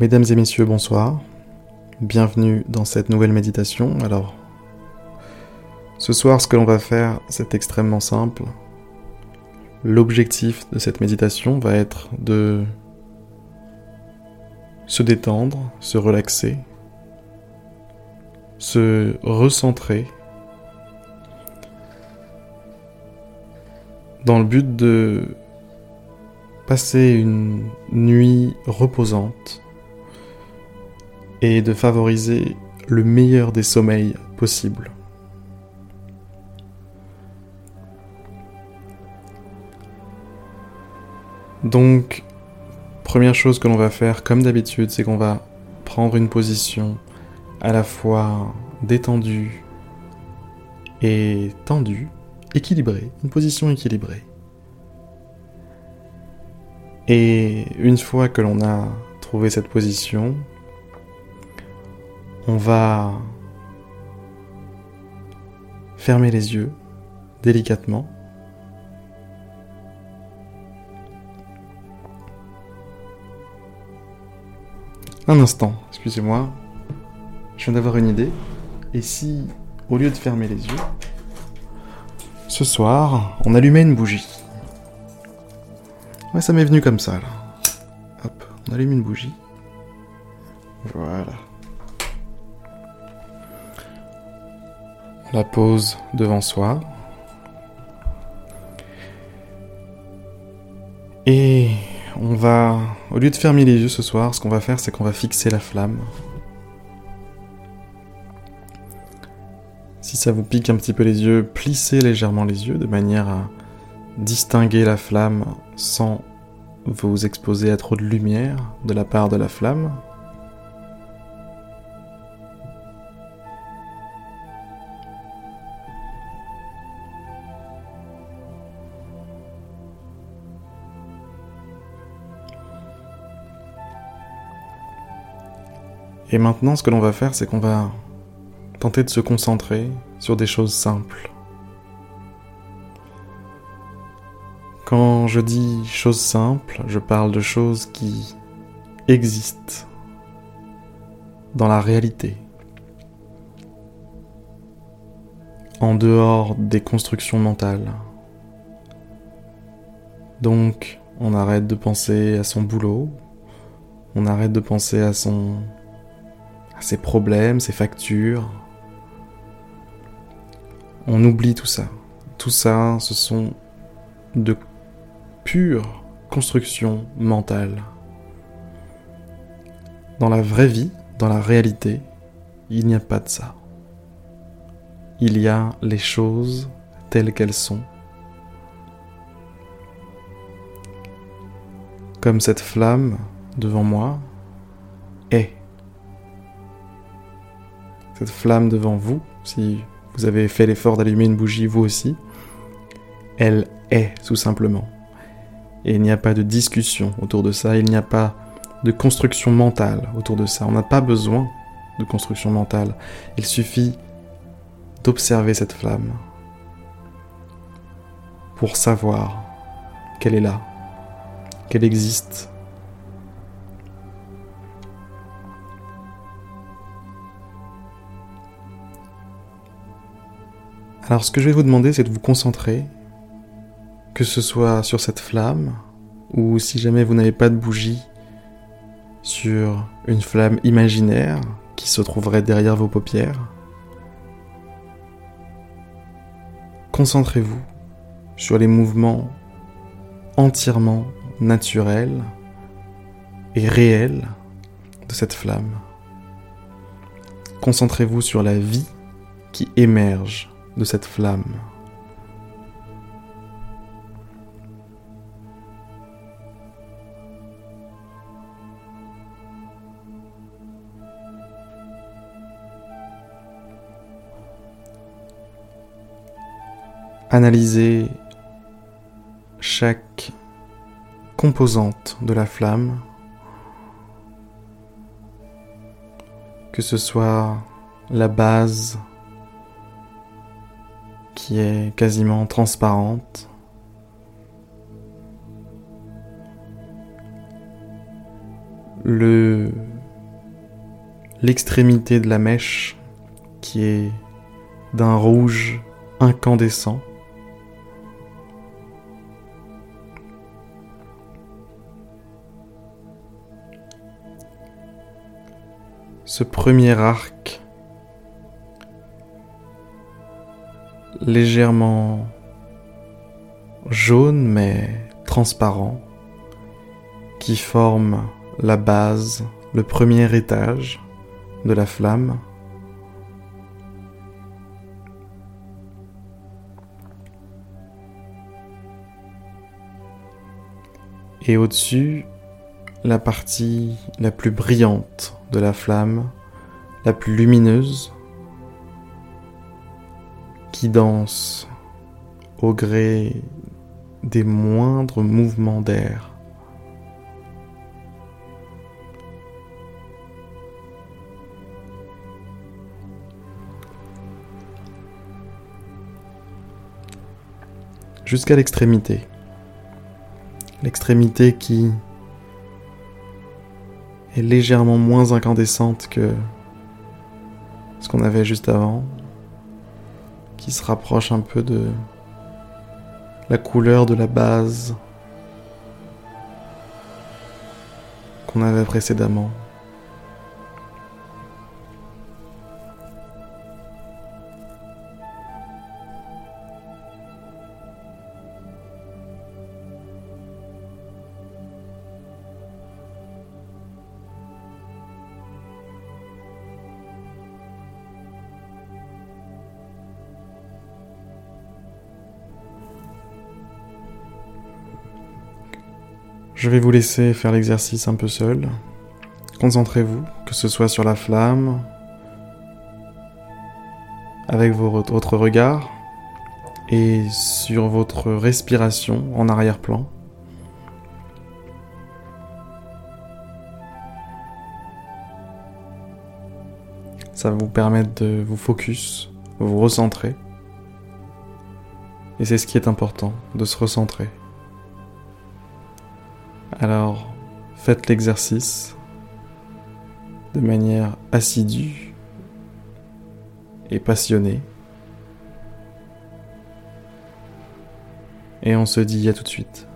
Mesdames et messieurs, bonsoir. Bienvenue dans cette nouvelle méditation. Alors, ce soir, ce que l'on va faire, c'est extrêmement simple. L'objectif de cette méditation va être de se détendre, se relaxer, se recentrer dans le but de passer une nuit reposante et de favoriser le meilleur des sommeils possibles. Donc, première chose que l'on va faire, comme d'habitude, c'est qu'on va prendre une position à la fois détendue et tendue, équilibrée, une position équilibrée. Et une fois que l'on a trouvé cette position, on va fermer les yeux délicatement. Un instant, excusez-moi, je viens d'avoir une idée. Et si, au lieu de fermer les yeux, ce soir, on allumait une bougie? Ouais, ça m'est venu comme ça, là. Hop, on allume une bougie. Voilà. La pose devant soi. Et on va, au lieu de fermer les yeux ce soir, ce qu'on va faire, c'est qu'on va fixer la flamme. Si ça vous pique un petit peu les yeux, plissez légèrement les yeux de manière à distinguer la flamme sans vous exposer à trop de lumière de la part de la flamme. Et maintenant, ce que l'on va faire, c'est qu'on va tenter de se concentrer sur des choses simples. Quand je dis choses simples, je parle de choses qui existent dans la réalité, en dehors des constructions mentales. Donc, on arrête de penser à son boulot, on arrête de penser à son ses problèmes, ses factures. On oublie tout ça. Tout ça, ce sont de pures constructions mentales. Dans la vraie vie, dans la réalité, il n'y a pas de ça. Il y a les choses telles qu'elles sont. Comme cette flamme devant moi est cette flamme devant vous, si vous avez fait l'effort d'allumer une bougie vous aussi, elle est tout simplement. Et il n'y a pas de discussion autour de ça, il n'y a pas de construction mentale autour de ça. On n'a pas besoin de construction mentale. Il suffit d'observer cette flamme pour savoir qu'elle est là, qu'elle existe Alors ce que je vais vous demander, c'est de vous concentrer, que ce soit sur cette flamme, ou si jamais vous n'avez pas de bougie, sur une flamme imaginaire qui se trouverait derrière vos paupières. Concentrez-vous sur les mouvements entièrement naturels et réels de cette flamme. Concentrez-vous sur la vie qui émerge de cette flamme. Analysez chaque composante de la flamme, que ce soit la base, qui est quasiment transparente. Le l'extrémité de la mèche qui est d'un rouge incandescent. Ce premier arc légèrement jaune mais transparent qui forme la base, le premier étage de la flamme. Et au-dessus, la partie la plus brillante de la flamme, la plus lumineuse, qui danse au gré des moindres mouvements d'air. Jusqu'à l'extrémité. L'extrémité qui est légèrement moins incandescente que ce qu'on avait juste avant, qui se rapproche un peu de la couleur de la base qu'on avait précédemment. Je vais vous laisser faire l'exercice un peu seul. Concentrez-vous, que ce soit sur la flamme, avec votre regard, et sur votre respiration en arrière-plan. Ça va vous permettre de vous focus, vous recentrer. Et c'est ce qui est important, de se recentrer. Alors, faites l'exercice de manière assidue et passionnée. Et on se dit à tout de suite.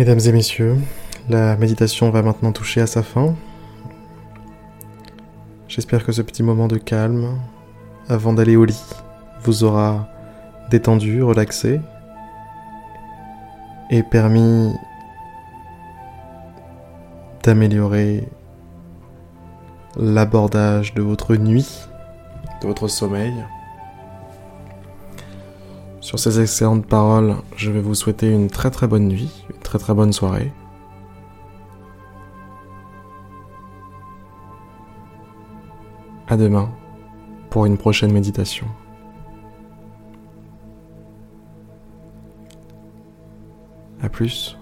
Mesdames et messieurs, la méditation va maintenant toucher à sa fin. J'espère que ce petit moment de calme, avant d'aller au lit, vous aura détendu, relaxé et permis d'améliorer l'abordage de votre nuit, de votre sommeil. Sur ces excellentes paroles, je vais vous souhaiter une très très bonne nuit, très très bonne soirée. À demain pour une prochaine méditation. A plus.